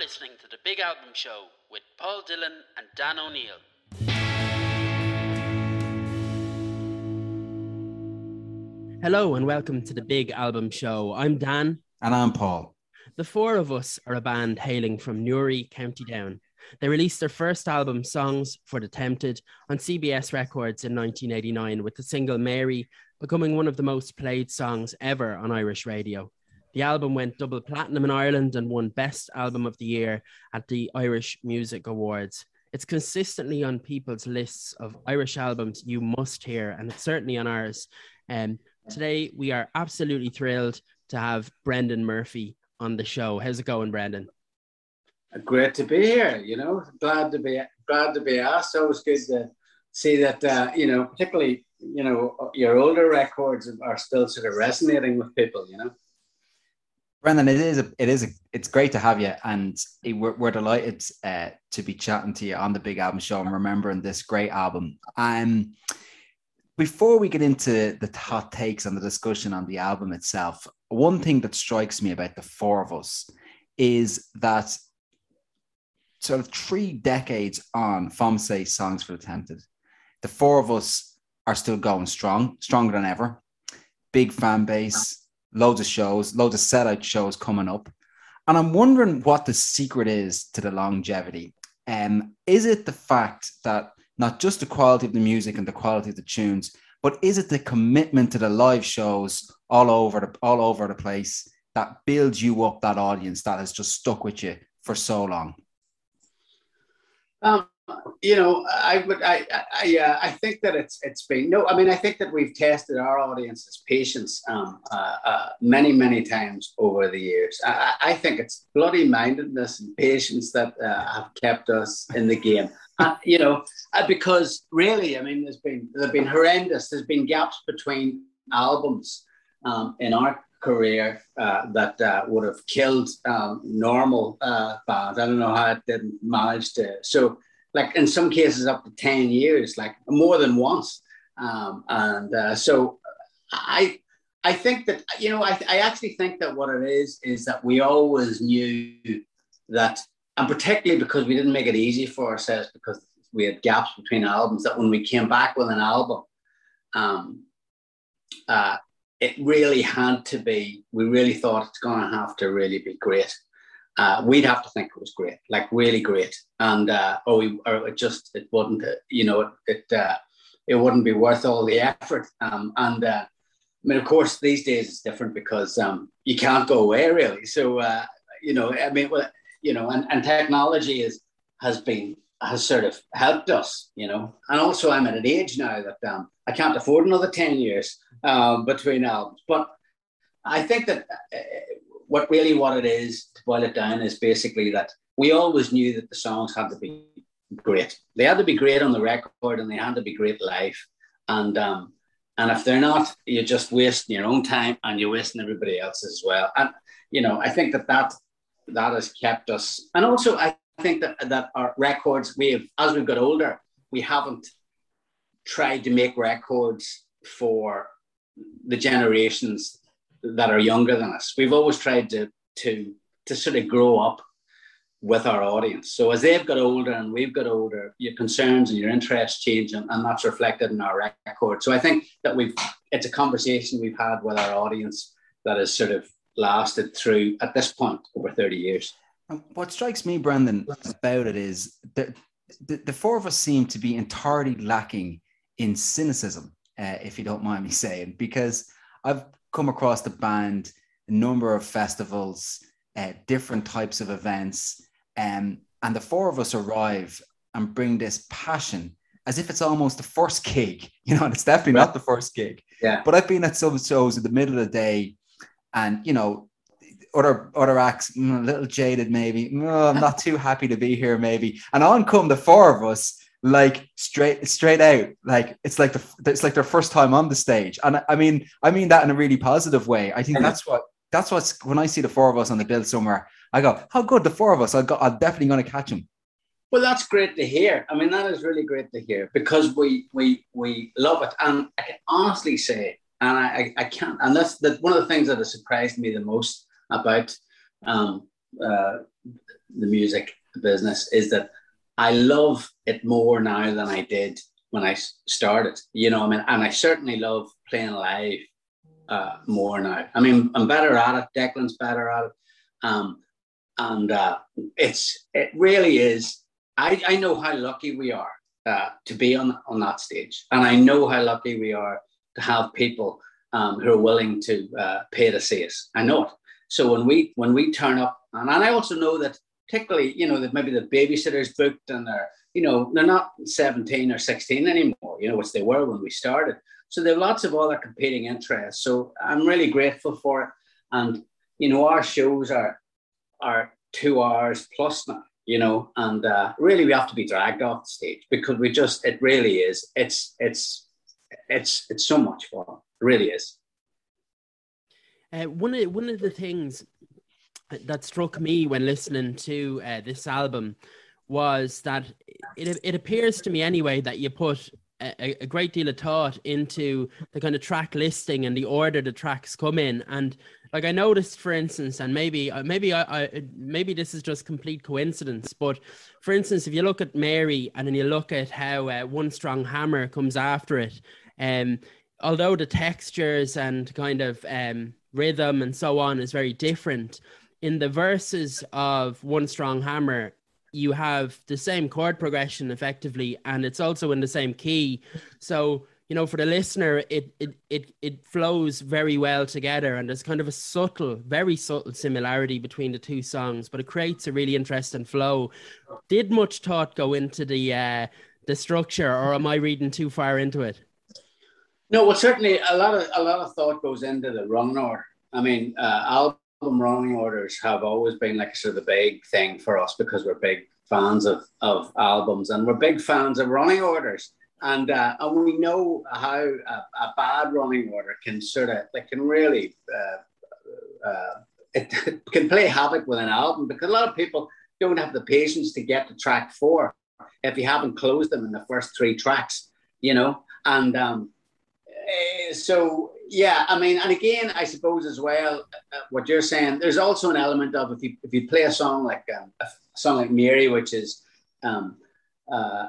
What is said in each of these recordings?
listening to the Big Album Show with Paul Dillon and Dan O'Neill. Hello and welcome to the Big Album Show. I'm Dan. And I'm Paul. The four of us are a band hailing from Newry, County Down. They released their first album, Songs for the Tempted, on CBS Records in 1989 with the single Mary becoming one of the most played songs ever on Irish radio. The album went double platinum in Ireland and won Best Album of the Year at the Irish Music Awards. It's consistently on people's lists of Irish albums you must hear, and it's certainly on ours. And um, today we are absolutely thrilled to have Brendan Murphy on the show. How's it going, Brendan? Great to be here. You know, glad to be glad to be asked. Always good to see that. Uh, you know, particularly you know your older records are still sort of resonating with people. You know. Brendan, it is a, it is a, it's great to have you, and we're, we're delighted uh, to be chatting to you on the Big Album Show and remembering this great album. Um, before we get into the hot takes and the discussion on the album itself, one thing that strikes me about the four of us is that sort of three decades on from say Songs for the Tempted, the four of us are still going strong, stronger than ever. Big fan base loads of shows, loads of sellout shows coming up. And I'm wondering what the secret is to the longevity. Um, is it the fact that not just the quality of the music and the quality of the tunes, but is it the commitment to the live shows all over the all over the place that builds you up that audience that has just stuck with you for so long? Um, you know, I would, I, I, uh, I think that it's, it's been no. I mean, I think that we've tested our audience's patience um, uh, uh, many, many times over the years. I, I, think it's bloody mindedness and patience that uh, have kept us in the game. Uh, you know, uh, because really, I mean, there's been there've been horrendous. There's been gaps between albums um, in our career that would have killed um, normal bands. I don't know how it didn't manage to. So like in some cases up to 10 years, like more than once. Um, and uh, so I, I think that, you know, I, I actually think that what it is, is that we always knew that, and particularly because we didn't make it easy for ourselves because we had gaps between albums, that when we came back with an album, um, uh, it really had to be, we really thought it's going to have to really be great uh, we'd have to think it was great, like really great. And uh, oh, we, or it just it wouldn't, uh, you know, it it, uh, it wouldn't be worth all the effort. Um, and uh, I mean, of course, these days it's different because um, you can't go away really. So uh, you know, I mean, well, you know, and, and technology is has been has sort of helped us, you know. And also, I'm at an age now that um, I can't afford another ten years um, between albums, but I think that what really what it is to boil it down is basically that we always knew that the songs had to be great. They had to be great on the record and they had to be great live. And um, and if they're not, you're just wasting your own time and you're wasting everybody else's as well. And you know, I think that that that has kept us. And also, I think that that our records we have as we've got older, we haven't tried to make records for the generations that are younger than us. We've always tried to to to sort of grow up with our audience. So as they've got older and we've got older, your concerns and your interests change, and, and that's reflected in our record. So I think that we've it's a conversation we've had with our audience that has sort of lasted through at this point over 30 years. What strikes me, Brendan, about it is that the, the four of us seem to be entirely lacking in cynicism, uh, if you don't mind me saying, because I've come across the band a number of festivals, uh, different types of events, um, and the four of us arrive and bring this passion as if it's almost the first gig, you know, and it's definitely not the first gig. Yeah. But I've been at some shows in the middle of the day, and you know, other other acts mm, a little jaded maybe. Oh, I'm not too happy to be here maybe, and on come the four of us like straight straight out like it's like the it's like their first time on the stage. And i mean i mean that in a really positive way. I think that's what that's what's when i see the four of us on the bill somewhere i go how good the four of us. I got i'm definitely going to catch them well that's great to hear. I mean that is really great to hear because we we we love it. And i can honestly say and i i can't and that's the, one of the things that has surprised me the most about um uh the music business is that I love it more now than I did when I started. You know, I mean, and I certainly love playing live uh, more now. I mean, I'm better at it. Declan's better at it, um, and uh, it's it really is. I, I know how lucky we are uh, to be on on that stage, and I know how lucky we are to have people um, who are willing to uh, pay to see us. I know it. So when we when we turn up, and, and I also know that particularly, you know, that maybe the babysitters booked and they're, you know, they're not 17 or 16 anymore, you know, which they were when we started. So there are lots of other competing interests. So I'm really grateful for it. And, you know, our shows are are two hours plus now, you know, and uh, really we have to be dragged off the stage because we just it really is. It's it's it's it's so much fun. It really is. Uh, one of one of the things that struck me when listening to uh, this album was that it it appears to me anyway that you put a, a, great deal of thought into the kind of track listing and the order the tracks come in. And like i noticed for instance and maybe uh, maybe I, I maybe this is just complete coincidence but for instance if you look at mary and then you look at how uh, one strong hammer comes after it um although the textures and kind of um rhythm and so on is very different in the verses of one strong hammer you have the same chord progression effectively and it's also in the same key. So you know for the listener it it it, it flows very well together and there's kind of a subtle very subtle similarity between the two songs but it creates a really interesting flow. Did much thought go into the uh the structure or am i reading too far into it? No well certainly a lot of a lot of thought goes into the run order i mean uh running orders have always been like sort of the big thing for us because we're big fans of, of albums and we're big fans of running orders. And, uh, and we know how a, a, bad running order can sort of, like, can really, uh, uh, it, it can play havoc with an album because a lot of people don't have the patience to get to track four if you haven't closed them in the first three tracks, you know? And um, eh, so yeah, I mean, and again, I suppose as well, uh, what you're saying, there's also an element of if you if you play a song like um, a song like Mary, which is, um, uh,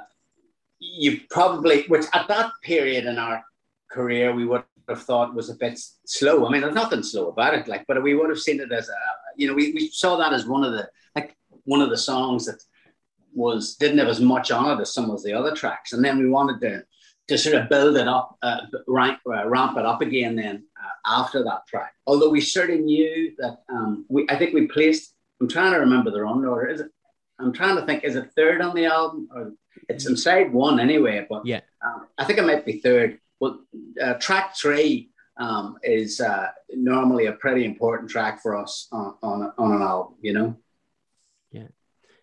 you probably, which at that period in our career we would have thought was a bit slow. I mean, there's nothing slow about it, like, but we would have seen it as a, you know, we, we saw that as one of the like one of the songs that was didn't have as much on it as some of the other tracks, and then we wanted to to sort of build it up, uh, rank, uh, ramp it up again then uh, after that track. Although we certainly knew that um, we, I think we placed. I'm trying to remember the run order. Is it? I'm trying to think. Is it third on the album or it's inside one anyway? But yeah, um, I think it might be third. Well, uh, track three um, is uh, normally a pretty important track for us on, on, on an album. You know.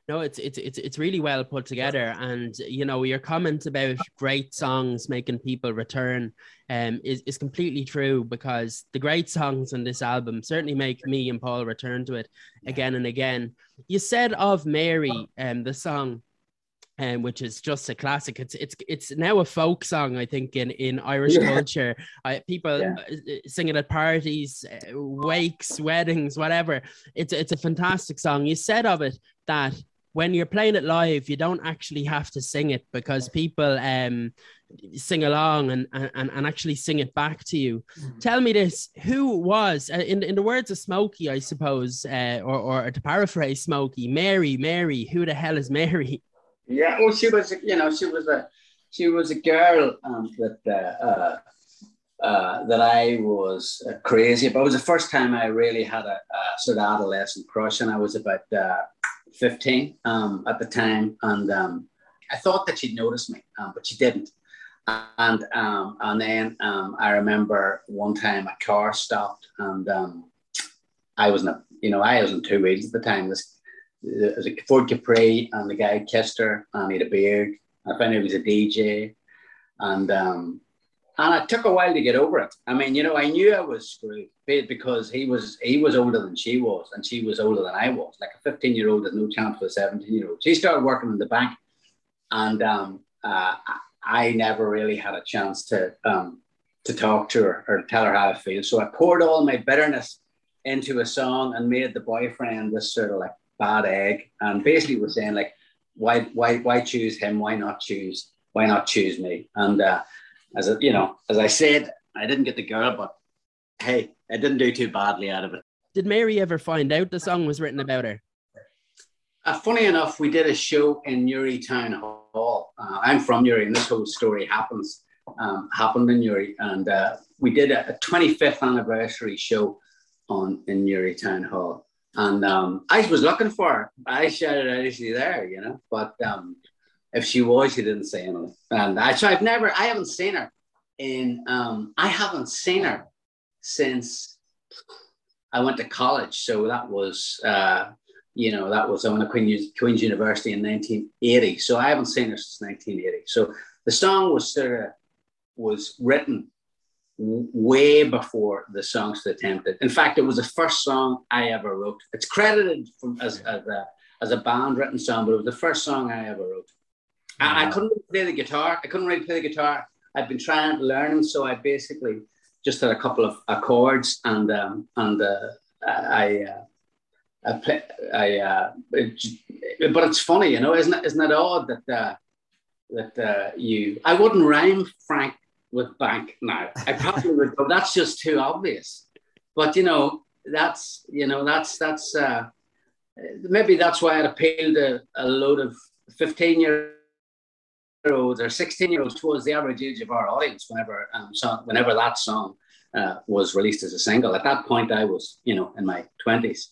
No, it's it's it's it's really well put together, and you know your comment about great songs making people return um, is is completely true because the great songs on this album certainly make me and Paul return to it again and again. You said of Mary, um, the song, um, which is just a classic. It's it's it's now a folk song, I think, in in Irish yeah. culture. I, people yeah. Uh, sing it at parties, uh, wakes, weddings, whatever. It's it's a fantastic song. You said of it that when you're playing it live, you don't actually have to sing it because people um, sing along and, and, and actually sing it back to you. Mm-hmm. Tell me this: Who was, uh, in in the words of Smokie, I suppose, uh, or or to paraphrase Smokie, Mary, Mary. Who the hell is Mary? Yeah, well, she was, you know, she was a she was a girl um, that uh, uh, uh, that I was uh, crazy about. It was the first time I really had a, a sort of adolescent crush, and I was about uh, 15 um, at the time, and um, I thought that she'd notice me, um, but she didn't. And um, and then um, I remember one time a car stopped, and um, I was not, you know, I was in two wheels at the time. This it was a Ford Capri, and the guy kissed her, and he had a beard. I found out he was a DJ, and and it took a while to get over it. I mean, you know, I knew I was screwed because he was he was older than she was, and she was older than I was. Like a 15 year old had no chance with a 17 year old. She started working in the bank, and um, uh, I never really had a chance to um, to talk to her or tell her how I feel. So I poured all my bitterness into a song and made the boyfriend this sort of like bad egg, and basically was saying like, why why why choose him? Why not choose why not choose me? And uh, as a, you know, as I said, I didn't get the girl, but hey, I didn't do too badly out of it. Did Mary ever find out the song was written about her? Uh, funny enough, we did a show in Newry Town Hall. Uh, I'm from Newry, and this whole story happens um, happened in Newry, and uh, we did a, a, 25th anniversary show on in Newry Town Hall. And um, I was looking for her. I shouted out, "Is she there?" You know, but um, if she was, she didn't say anything. And actually, I've never, I haven't seen her in, um, I haven't seen her since I went to college. So that was, uh, you know, that was I went to Queen, Queen's University in 1980. So I haven't seen her since 1980. So the song was sort of was written way before the songs that attempted. In fact, it was the first song I ever wrote. It's credited from, as, as, a, as a band written song, but it was the first song I ever wrote. I, I couldn't play the guitar. I couldn't really play the guitar. I'd been trying to learn them, so I basically just had a couple of accords, and um, and uh, I. Uh, I play, I, uh, it, but it's funny, you know, isn't it? Isn't it odd that uh, that uh, you? I wouldn't rhyme Frank with bank now. I probably would, but that's just too obvious. But you know, that's you know, that's that's uh, maybe that's why it appealed to a load of fifteen year olds or 16 year olds towards the average age of our audience whenever um, song, whenever that song uh, was released as a single. At that point, I was, you know, in my 20s.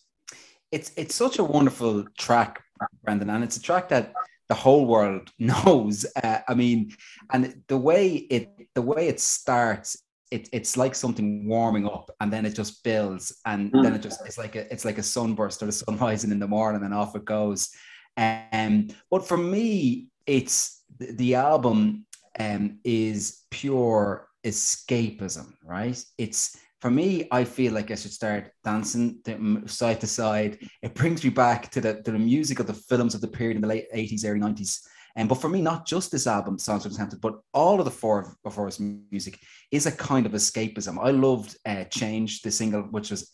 It's it's such a wonderful track, Brendan, and it's a track that the whole world knows. Uh, I mean, and the way it the way it starts, it, it's like something warming up, and then it just builds, and mm. then it just it's like a it's like a sunburst or the sun rising in the morning, and off it goes. Um, but for me, it's the, album um, is pure escapism, right? It's for me, I feel like I should start dancing side to side. It brings me back to the to the music of the films of the period in the late 80s, early 90s. And but for me, not just this album, Songs from Tempted, but all of the four of us music is a kind of escapism. I loved uh, Change, the single, which was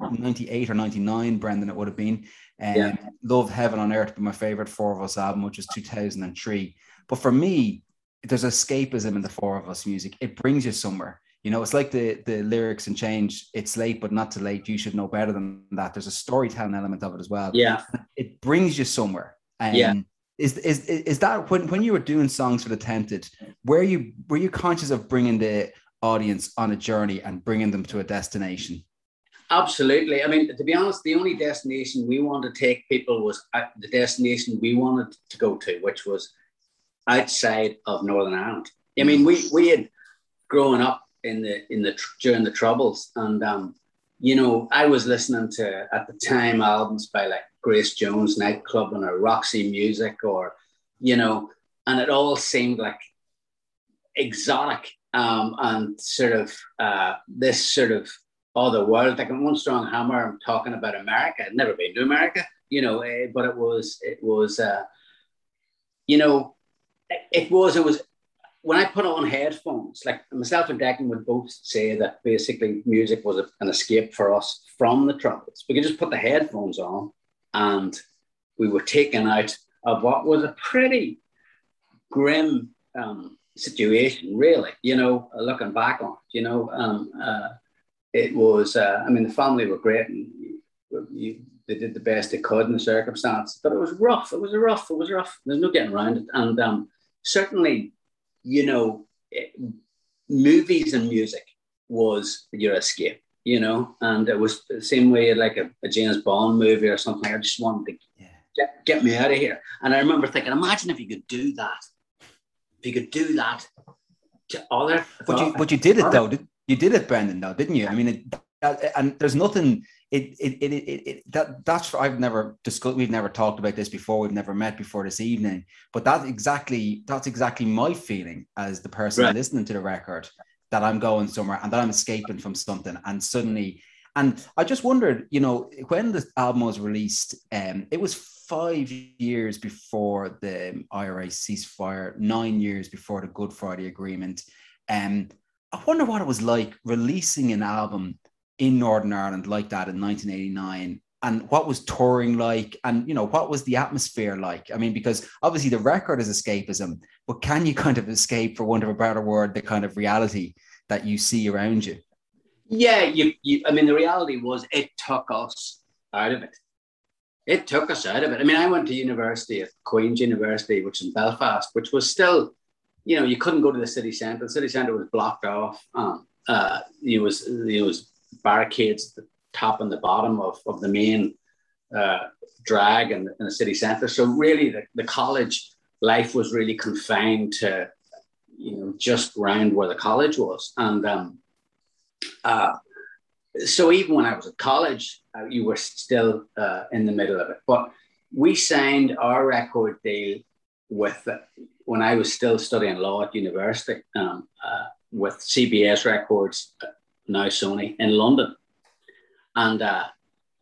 98 or 99, Brendan, it would have been. Um, yeah. Love Heaven on Earth, but my favorite Four of Us album, which was 2003. But for me, there's escapism in the Four of Us music. It brings you somewhere. You know, it's like the the lyrics and change. It's late, but not too late. You should know better than that. There's a storytelling element of it as well. Yeah, it brings you somewhere. Um, yeah. Is, is is that when, when you were doing songs for the tempted were you were you conscious of bringing the audience on a journey and bringing them to a destination Absolutely. I mean, to be honest, the only destination we wanted to take people was uh, the destination we wanted to go to, which was outside of Northern Ireland. I mean, we we had grown up in the in the during the troubles, and um, you know, I was listening to at the time albums by like Grace Jones Nightclubbing or Roxy Music, or you know, and it all seemed like exotic um, and sort of uh, this sort of other world. Like in One Strong Hammer, I'm talking about America. I'd never been to America, you know, uh, but it was, it was, uh, you know, it was, it was, when I put on headphones, like myself and Declan would both say that basically music was a, an escape for us from the troubles. We could just put the headphones on and we were taken out of what was a pretty grim um, situation, really, you know, looking back on it, you know. Um, uh, it was, uh, I mean, the family were great and you, they did the best they could in the circumstance, but it was rough. It was rough. It was rough. There's no getting around it. And um, certainly, you know, it, movies and music was your escape, you know, and it was the same way like a, a James Bond movie or something. I just wanted to yeah. get, get me out of here. And I remember thinking, imagine if you could do that. If you could do that to other. But you, but you did it though. You did it, Brendan, though, didn't you? I mean, it, and there's nothing. It, it, it, it, it, that that's I've never discussed. We've never talked about this before. We've never met before this evening. But that's exactly that's exactly my feeling as the person right. listening to the record that I'm going somewhere and that I'm escaping from something, and suddenly. And I just wondered, you know, when the album was released, um, it was five years before the IRA ceasefire, nine years before the Good Friday Agreement. Um, I wonder what it was like releasing an album in Northern Ireland like that in 1989 and what was touring like and you know what was the atmosphere like? I mean because obviously the record is escapism but can you kind of escape for want of a better word the kind of reality that you see around you? Yeah you, you i mean the reality was it took us out of it. It took us out of it. I mean i went to university at queen's university which is in belfast which was still you know you couldn't go to the city centre. The city centre was blocked off. Um, uh, it was it was barricades top and the bottom of, of the main uh, drag in, in the city centre. So really, the, the college life was really confined to you know just around where the college was, and um, uh, so even when I was at college, uh, you were still uh, in the middle of it. But we signed our record deal with uh, when I was still studying law at university um, uh, with CBS Records, uh, now Sony in London, and uh,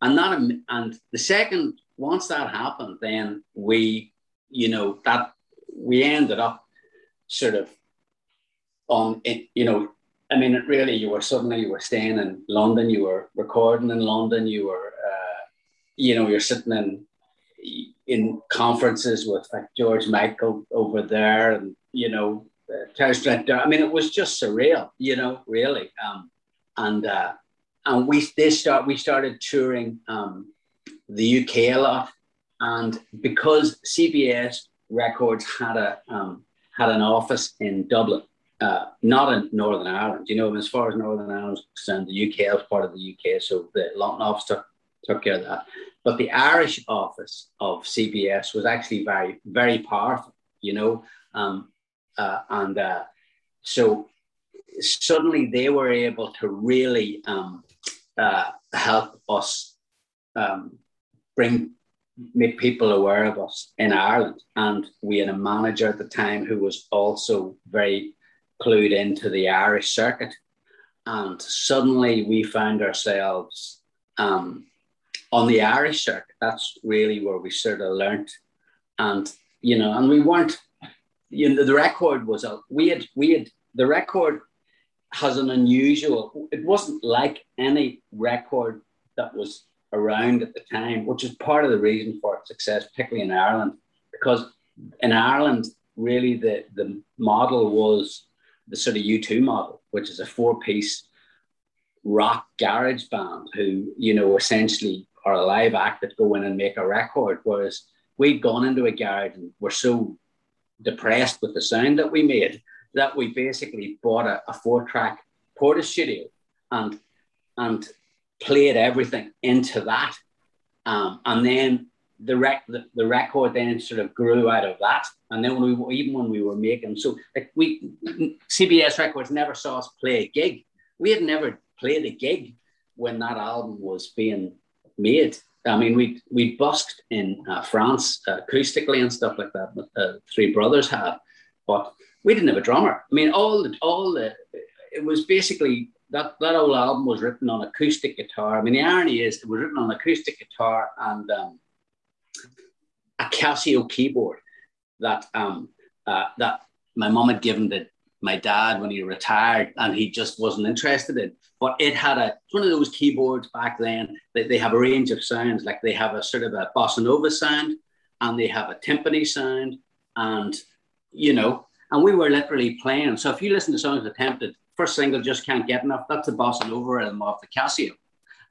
and that and the second once that happened, then we, you know, that we ended up sort of on, you know, I mean, it really, you were suddenly you were staying in London, you were recording in London, you were, uh, you know, you're sitting in in conferences with like George Michael over there, and you know, uh, I mean, it was just surreal, you know, really. Um, and uh, and we they start we started touring um, the UK a lot, and because CBS Records had a um, had an office in Dublin, uh, not in Northern Ireland. You know, as far as Northern Ireland is concerned, the UK was part of the UK, so the London office took, took care of that. But the Irish office of CBS was actually very very powerful. You know, um, uh, and uh, so suddenly they were able to really um, uh, help us um, bring make people aware of us in Ireland. And we had a manager at the time who was also very clued into the Irish circuit. And suddenly we found ourselves um, on the Irish circuit. That's really where we sort of learnt. And, you know, and we weren't, you know, the record was, a, we had, we had, the record has an unusual, it wasn't like any record that was around at the time, which is part of the reason for its success, particularly in Ireland, because in Ireland, really the, the model was the sort of U2 model, which is a four piece rock garage band who, you know, essentially are a live act that go in and make a record. Whereas we'd gone into a garage and were so depressed with the sound that we made that we basically bought a, a four track Portastudio and and played everything into that. Um, and then the, rec- the, the record then sort of grew out of that. And then when we even when we were making so like we CBS Records never saw us play a gig. We had never played a gig when that album was being made. I mean, we we busked in uh, France uh, acoustically and stuff like that. Uh, Three Brothers had, but we didn't have a drummer. I mean, all the, all the, it was basically that that whole album was written on acoustic guitar. I mean, the irony is it was written on acoustic guitar and um, a Casio keyboard that um, uh, that my mom had given to my dad when he retired, and he just wasn't interested in. But it had a one of those keyboards back then. They, they have a range of sounds, like they have a sort of a bossa nova sound, and they have a timpani sound, and you know and we were literally playing. So if you listen to songs attempted, first single just can't get enough. That's a bossa nova rhythm off the Casio.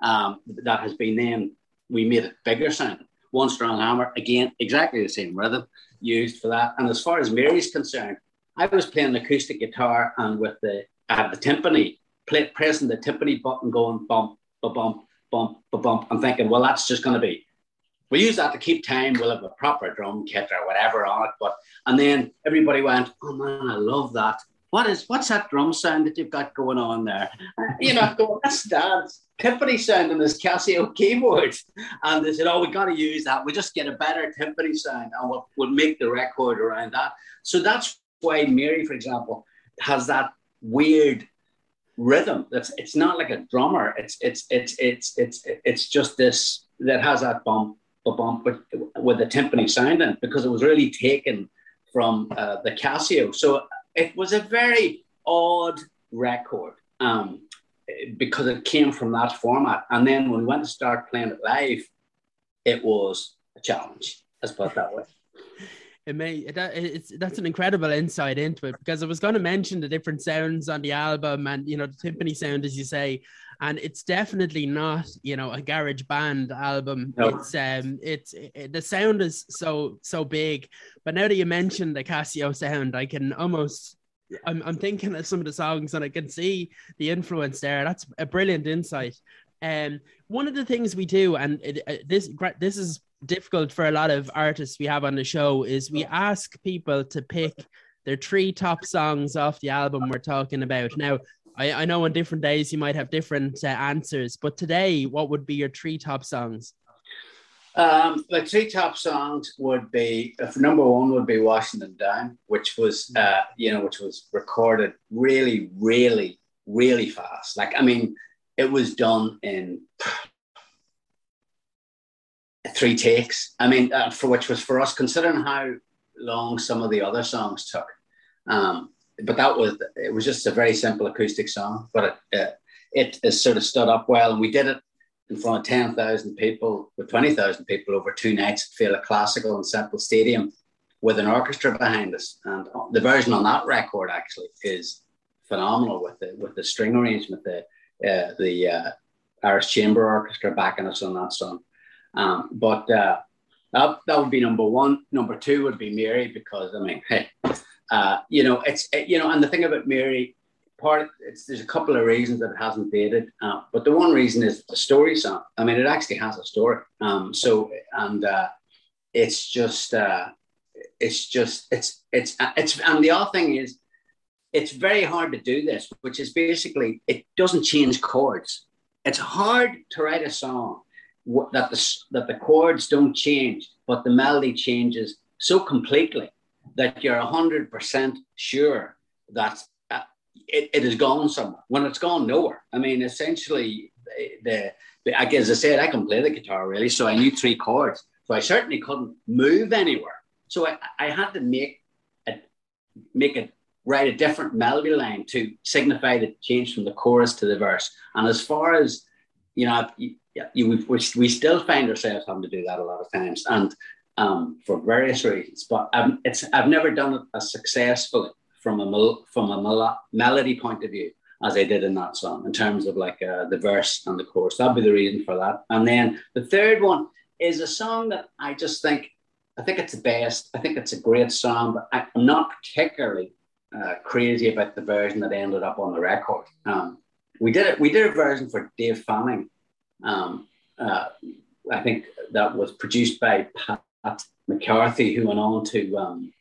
Um, that has been then we made it bigger sound. One strong hammer, again, exactly the same rhythm used for that. And as far as Mary's concerned, I was playing the acoustic guitar and with the I had the timpani, play, pressing the timpani button, going bump, ba bump, bump, ba bump. I'm thinking, well, that's just going to be we use that to keep time. We'll have a proper drum kit or whatever on it. But and then everybody went, "Oh man, I love that. What is what's that drum sound that you've got going on there?" You know, going, that's Dad's timpani sound on this Casio keyboard. And they said, "Oh, we got to use that. We just get a better timpani sound, and we'll, we'll make the record around that." So that's why Mary, for example, has that weird rhythm. That's it's not like a drummer. It's it's it's it's it's it's just this that has that bump bump with, with the timpani sound in because it was really taken from uh, the Casio. So it was a very odd record um, because it came from that format. And then when we went to start playing it live, it was a challenge. Let's put it that way. It may that it's that's an incredible insight into it because I was going to mention the different sounds on the album and you know the timpani sound as you say, and it's definitely not you know a garage band album. No. It's um it's it, the sound is so so big, but now that you mentioned the Casio sound, I can almost I'm, I'm thinking of some of the songs and I can see the influence there. That's a brilliant insight. And um, one of the things we do, and it, uh, this this is difficult for a lot of artists we have on the show, is we ask people to pick their three top songs off the album we're talking about. Now, I, I know on different days you might have different uh, answers, but today, what would be your three top songs? Um, the three top songs would be if number one would be Washington Down, which was uh, you know which was recorded really, really, really fast. Like I mean, it was done in three takes. I mean, uh, for which was for us considering how long some of the other songs took. Um, but that was it was just a very simple acoustic song, but it, it, sort of stood up well, and we did it in front of 10,000 people, with 20,000 people over two nights at Féile Classical and Semple Stadium with an orchestra behind us. And the version on that record actually is phenomenal with the, with the string arrangement, the, uh, the uh, Irish Chamber Orchestra backing us on that song. Um, but uh, that, that would be number one. Number two would be Mary because, I mean, hey, uh, you know, it's, it, you know, and the thing about Mary, part it's there's a couple of reasons that it hasn't dated, uh, but the one reason is the story song. I mean, it actually has a story. Um, so and uh, it's just uh, it's just it's it's it's and the other thing is it's very hard to do this, which is basically it doesn't change chords. It's hard to write a song that the that the chords don't change, but the melody changes so completely that you're hundred percent sure that uh, it, it has gone somewhere when it's gone nowhere. I mean, essentially, the, the I guess I said I can play the guitar really, so I knew three chords, so I certainly couldn't move anywhere. So I, I had to make a make it write a different melody line to signify the change from the chorus to the verse. And as far as you know, you, you, we, we still find ourselves having to do that a lot of times, and um, for various reasons. But um, it's I've never done it as successfully from a from a mel- melody point of view as I did in that song in terms of like uh, the verse and the chorus. That'd be the reason for that. And then the third one is a song that I just think I think it's the best. I think it's a great song, but I, am not particularly uh, crazy about the version that ended up on the record. Um, we did it. We did a version for Dave Fanning. Um, uh, I think that was produced by Pat McCarthy, who went on to um,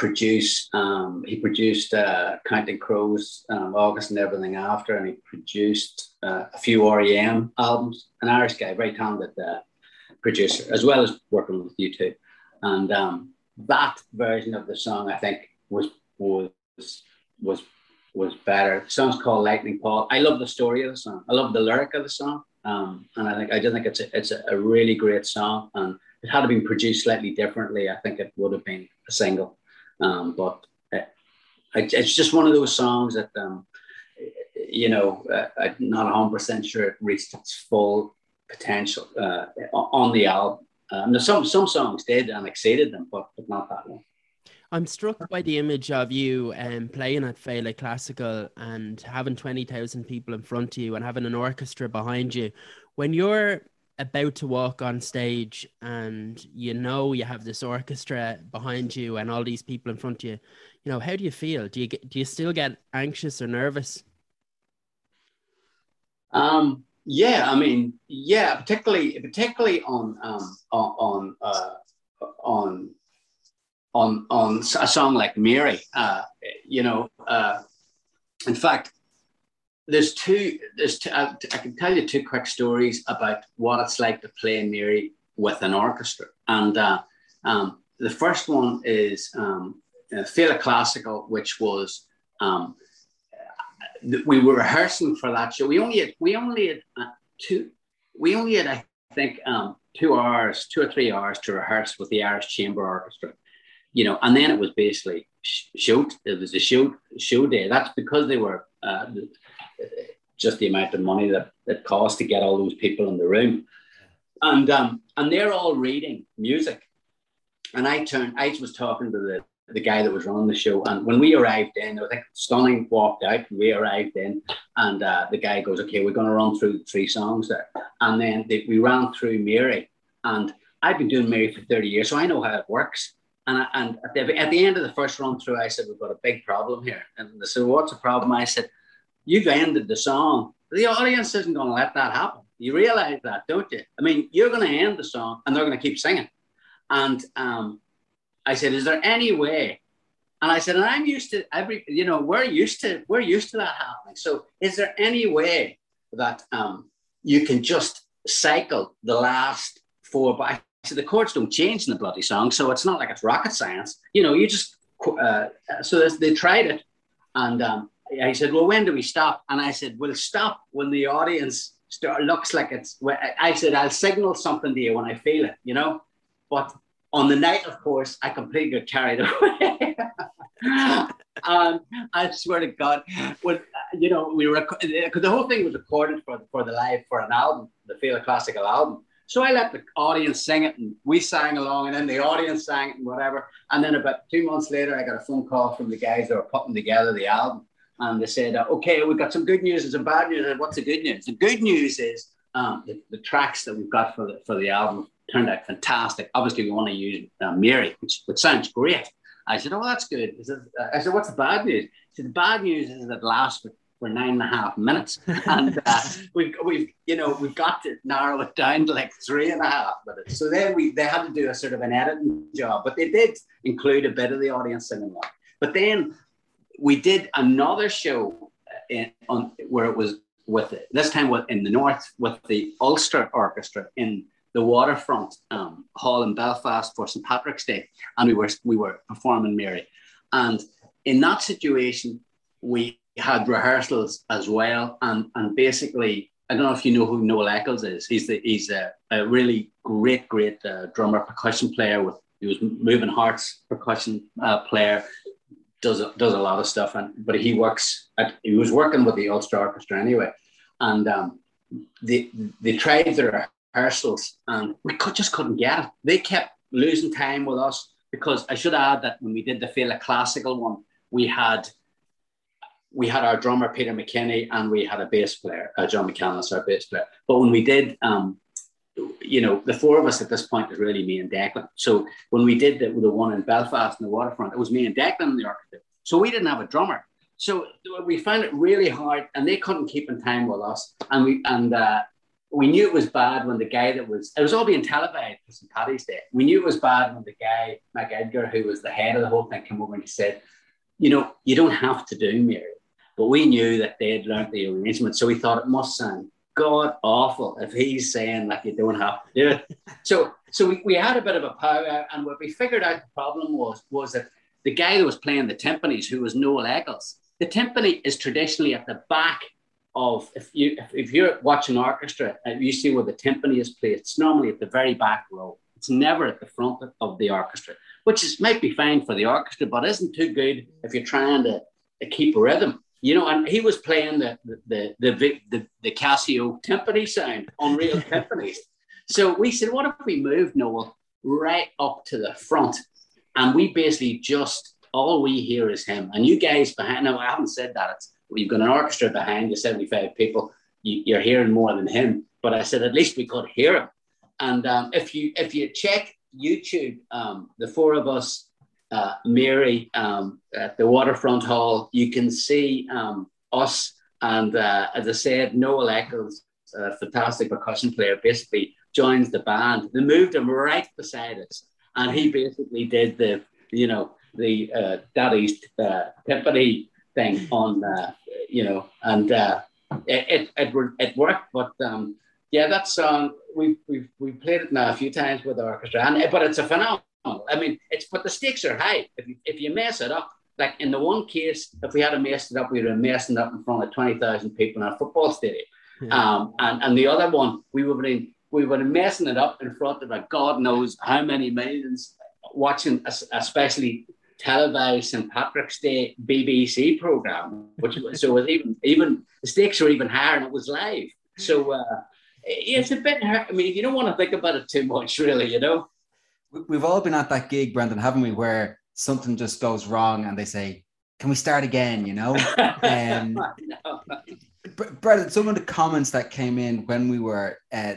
produce. Um, he produced uh, Counting Crows, um, August and everything after, and he produced uh, a few REM albums. An Irish guy, very talented uh, producer, as well as working with U2. And um, that version of the song, I think, was was was was better. The song's called Lightning Paul. I love the story of the song. I love the lyric of the song. Um, and I think I just think it's a, it's a really great song. And it had been produced slightly differently. I think it would have been a single. Um, but it, it's just one of those songs that, um, you know, uh, I'm not 100% sure it reached its full potential uh, on the album. Um, some some songs did and exceeded them, but, but not that one. I'm struck by the image of you um, playing at Féile Classical and having 20,000 people in front of you and having an orchestra behind you. When you're about to walk on stage and you know you have this orchestra behind you and all these people in front of you you know how do you feel? Do you get, do you still get anxious or nervous? Um yeah i mean yeah particularly particularly on um on on uh, on on on a song like mary uh you know uh in fact there's two. There's two, I, I, can tell you two quick stories about what it's like to play Mary with an orchestra. And uh, um, the first one is um, uh, Classical, which was um, we were rehearsing for that show. We only had we only had uh, two. We only had I think um, two hours, two or three hours to rehearse with the Irish Chamber Orchestra. You know, and then it was basically shoot. It was a show show day. That's because they were uh, just the amount of money that it cost to get all those people in the room. and um, and they're all reading music. And I turned, I was talking to the the guy that was running the show. And when we arrived in, I think Stunning walked out. We arrived in, and uh, the guy goes, "Okay, we're going to run through three songs there." And then they, we ran through Mary, and I've been doing Mary for thirty years, so I know how it works. And, I, and at, the, at the end of the first run through, I said, "We've got a big problem here." And they said, "What's the problem?" I said, "You've ended the song. The audience isn't going to let that happen. You realize that, don't you? I mean, you're going to end the song, and they're going to keep singing." And um, I said, "Is there any way?" And I said, "And I'm used to every, you know, we're used to we're used to that happening. So, is there any way that um, you can just cycle the last four by?" So the chords don't change in the bloody song, so it's not like it's rocket science. You know, you just uh, so they tried it, and um, I said, "Well, when do we stop?" And I said, "We'll stop when the audience start, looks like it's." I said, "I'll signal something to you when I feel it," you know. But on the night, of course, I completely got carried away. um, I swear to God, when you know we were because the whole thing was recorded for for the live for an album, the Féile Classical album. So I let the audience sing it, and we sang along, and then the audience sang it, and whatever. And then about two months later, I got a phone call from the guys that were putting together the album, and they said, "Okay, we've got some good news and some bad news." And what's the good news? The good news is um, the, the tracks that we've got for the for the album turned out fantastic. Obviously, we want to use uh, Mary, which, which sounds great. I said, "Oh, that's good." I said, uh, I said "What's the bad news?" He said, "The bad news is that it lasts for, for nine and a half minutes, and uh, we've we've you know we've got to narrow it down to like three and a half minutes." So then we they had to do a sort of an editing job, but they did include a bit of the audience singing along. But then we did another show in, on where it was with this time with, in the north with the Ulster Orchestra in the waterfront um, hall in Belfast for St Patrick's Day, and we were we were performing Mary, and in that situation we had rehearsals as well, and and basically I don't know if you know who Noel Eccles is. He's the he's a, a really great great uh, drummer percussion player with he was moving hearts percussion uh, player does a, does a lot of stuff and but he works at he was working with the Ulster Orchestra anyway and um, they they tried their rehearsals, and we could, just couldn't get it. They kept losing time with us because I should add that when we did the Féile Classical one, we had we had our drummer Peter McKinney and we had a bass player, uh, John McCandless, our bass player. But when we did, um, you know, the four of us at this point is really me and Declan. So when we did the, the one in Belfast in the waterfront, it was me and Declan in the orchestra. So we didn't have a drummer. So we found it really hard, and they couldn't keep in time with us. And we and uh, we knew it was bad when the guy that was it was all being televised for St. Paddy's Day. We knew it was bad when the guy, Mac Edgar, who was the head of the whole thing, came over and he said, You know, you don't have to do Mary. But we knew that they had learned the arrangement. So we thought it must sound god awful if he's saying like you don't have to do it. So so we, we had a bit of a power and what we figured out the problem was was that the guy that was playing the timpanis, who was Noel Eccles, the timpani is traditionally at the back of if you if, if you're watching orchestra and you see where the timpani is played, it's normally at the very back row. It's never at the front of the orchestra, which is might be fine for the orchestra, but isn't too good if you're trying to, to keep a rhythm. You know, and he was playing the the the the, the, the Casio timpani sound on real timpanis. So we said, what if we moved Noel right up to the front, and we basically just all we hear is him, and you guys behind. Now I haven't said that. It's you've got an orchestra behind you, 75 people, you, are hearing more than him. But I said, at least we could hear him. And um, if you if you check YouTube, um, the four of us, uh, Mary um, at the Waterfront Hall, you can see um, us. And uh, as I said, Noel Eccles, a fantastic percussion player, basically joins the band. They moved him right beside us. And he basically did the, you know, the uh, Daddy's uh, timpani thing on, uh, you know, and uh, it, it, it, worked. But um, yeah, that song, we, we've, we've played it now a few times with the orchestra, and, but it's a phenomenal. I mean, it's, but the stakes are high. If you, if you mess it up, like in the one case, if we had a messed it up, we would have messed it up in front of 20,000 people in a football stadium. Yeah. Um, and, and the other one, we would have been, we would have messing it up in front of a God knows how many millions watching, especially televised St Patrick's Day BBC program, which was so was even even the stakes were even higher and it was live. So uh, it's a bit. I mean, you don't want to think about it too much, really, you know. We've all been at that gig, Brendan, haven't we? Where something just goes wrong, and they say, "Can we start again?" You know. Um, no. Brendan, some of the comments that came in when we were uh,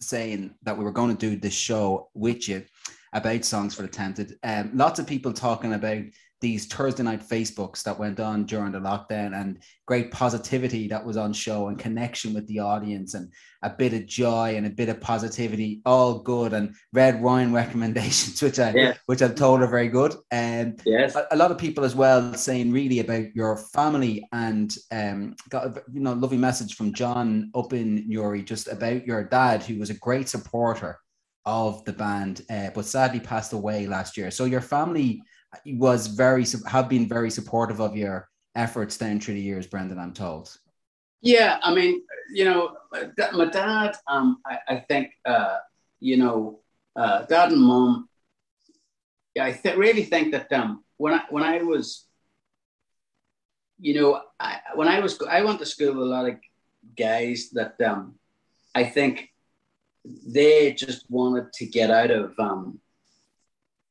saying that we were going to do this show with you about songs for the tempted. Um, lots of people talking about these Thursday night Facebooks that went on during the lockdown and great positivity that was on show and connection with the audience and a bit of joy and a bit of positivity, all good and red wine recommendations, which I yeah. which I'm told are very good. And yes. a, a, lot of people as well saying really about your family and um, got a you know lovely message from John up in Newry just about your dad who was a great supporter of the band, uh, but sadly passed away last year. So your family was very have been very supportive of your efforts then through the years, Brendan. I'm told. Yeah, I mean, you know, my dad. Um, I, I think, uh, you know, uh, dad and mom. Yeah, I th- really think that um, when I when I was, you know, I, when I was I went to school with a lot of guys that um, I think they just wanted to get out of um,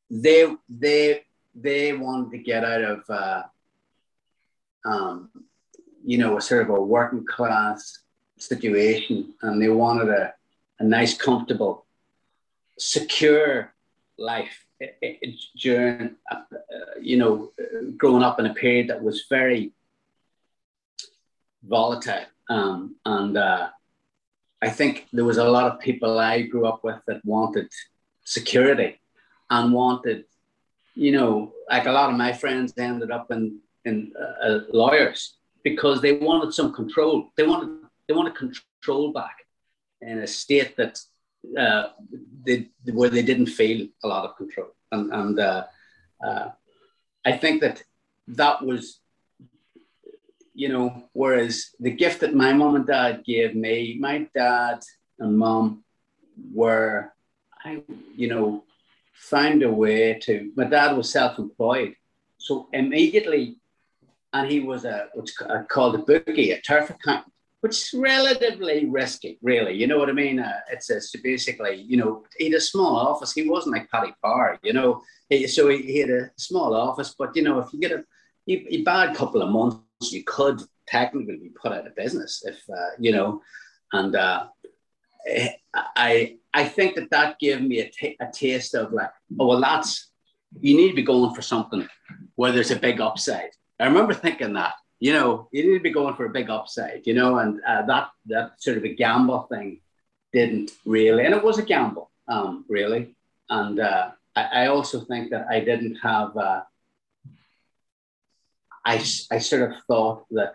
they they they wanted to get out of, uh, um, you know, a sort of a working class situation, and they wanted a, a nice, comfortable, secure life during, uh, you know, growing up in a period that was very volatile. Um, and uh, I think there was a lot of people I grew up with that wanted security and wanted you know, like a lot of my friends ended up in in uh, uh, lawyers because they wanted some control. They wanted they wanted control back in a state that uh, they, where they didn't feel a lot of control. And, and uh, uh, I think that that was, you know, whereas the gift that my mom and dad gave me, my dad and mom were, I, you know, found a way to. My dad was self-employed, so immediately, and he was a what's called a bookie, a turf accountant, which is relatively risky, really. You know what I mean? Uh, it's a, basically, you know, he had a small office. He wasn't like Paddy Power, you know. He, so he, he, had a small office, but you know, if you get a you, you bad couple of months, you could technically be put out of business if uh, you know, and. Uh, I I think that that gave me a, t- a taste of like, oh well, that's you need to be going for something where there's a big upside. I remember thinking that, you know, you need to be going for a big upside, you know, and uh, that that sort of a gamble thing didn't really, and it was a gamble, um, really, and uh, I, I, also think that I didn't have. Uh, I I sort of thought that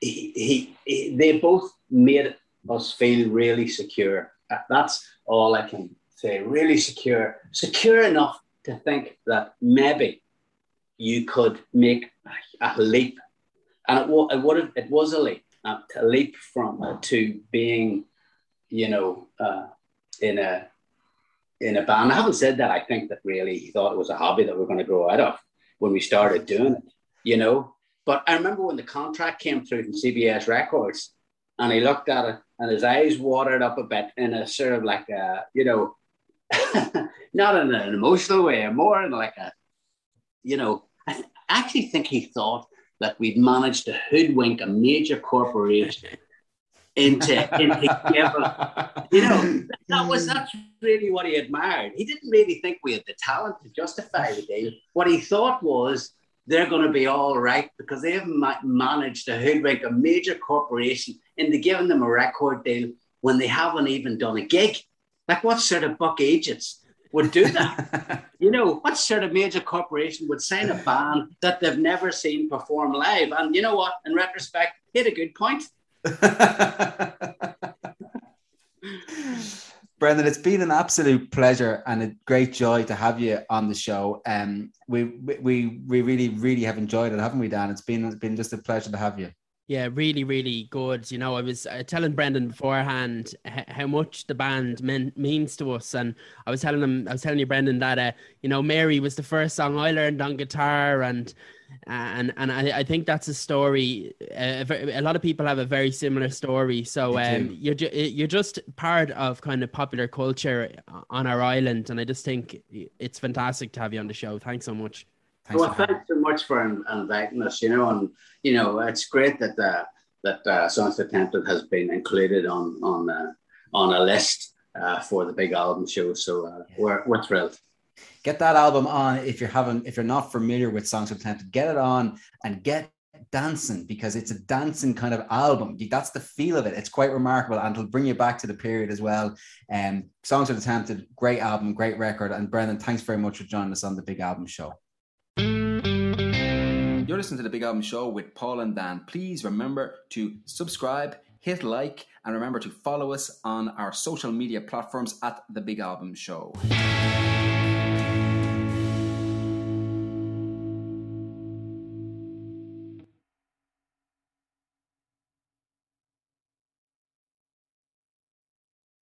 he, he, he they both made us feel really secure. That's all I can say. Really secure, secure enough to think that maybe you could make a, leap, and it, it would it was a leap, uh, a leap from uh, to being, you know, uh, in a in a band. I haven't said that. I think that really he thought it was a hobby that we are going to grow out of when we started doing it, you know. But I remember when the contract came through from CBS Records, and he looked at it and his eyes watered up a bit in a sort of like a, you know, not in an emotional way, more in like a, you know, I th- actually think he thought that we'd managed to hoodwink a major corporation into into giving, you know, that was that's really what he admired. He didn't really think we had the talent to justify the deal. What he thought was they're going to be all right because they have ma- managed to hoodwink a major corporation into giving them a record deal when they haven't even done a gig. Like, what sort of buck agents would do that? you know, what sort of major corporation would sign a band that they've never seen perform live? And you know what? In retrospect, he had a good point. Brendan, it's been an absolute pleasure and a great joy to have you on the show. Um, we we we really really have enjoyed it, haven't we, Dan? It's been it's been just a pleasure to have you. Yeah, really, really good. You know, I was uh, telling Brendan beforehand h- how much the band mean, means to us, and I was telling him, I was telling you, Brendan, that uh, you know, Mary was the first song I learned on guitar, and and and I, I think that's a story. Uh, a lot of people have a very similar story. So um, you're ju- you're just part of kind of popular culture on our island, and I just think it's fantastic to have you on the show. Thanks so much. Well, thanks so much for inviting us. You know, and you know, it's great that uh, that uh, Songs Attempted has been included on on uh, on a list uh, for the big album show. So uh, we're we're thrilled. Get that album on if you're having if you're not familiar with songs of tempted get it on and get dancing because it's a dancing kind of album. That's the feel of it. It's quite remarkable and it'll bring you back to the period as well. And um, songs of the attempted great album great record. And brendan thanks very much for joining us on the big album show you're listening to the big album show with paul and dan. Please remember to subscribe hit like and remember to follow us on our social media platforms at the big album show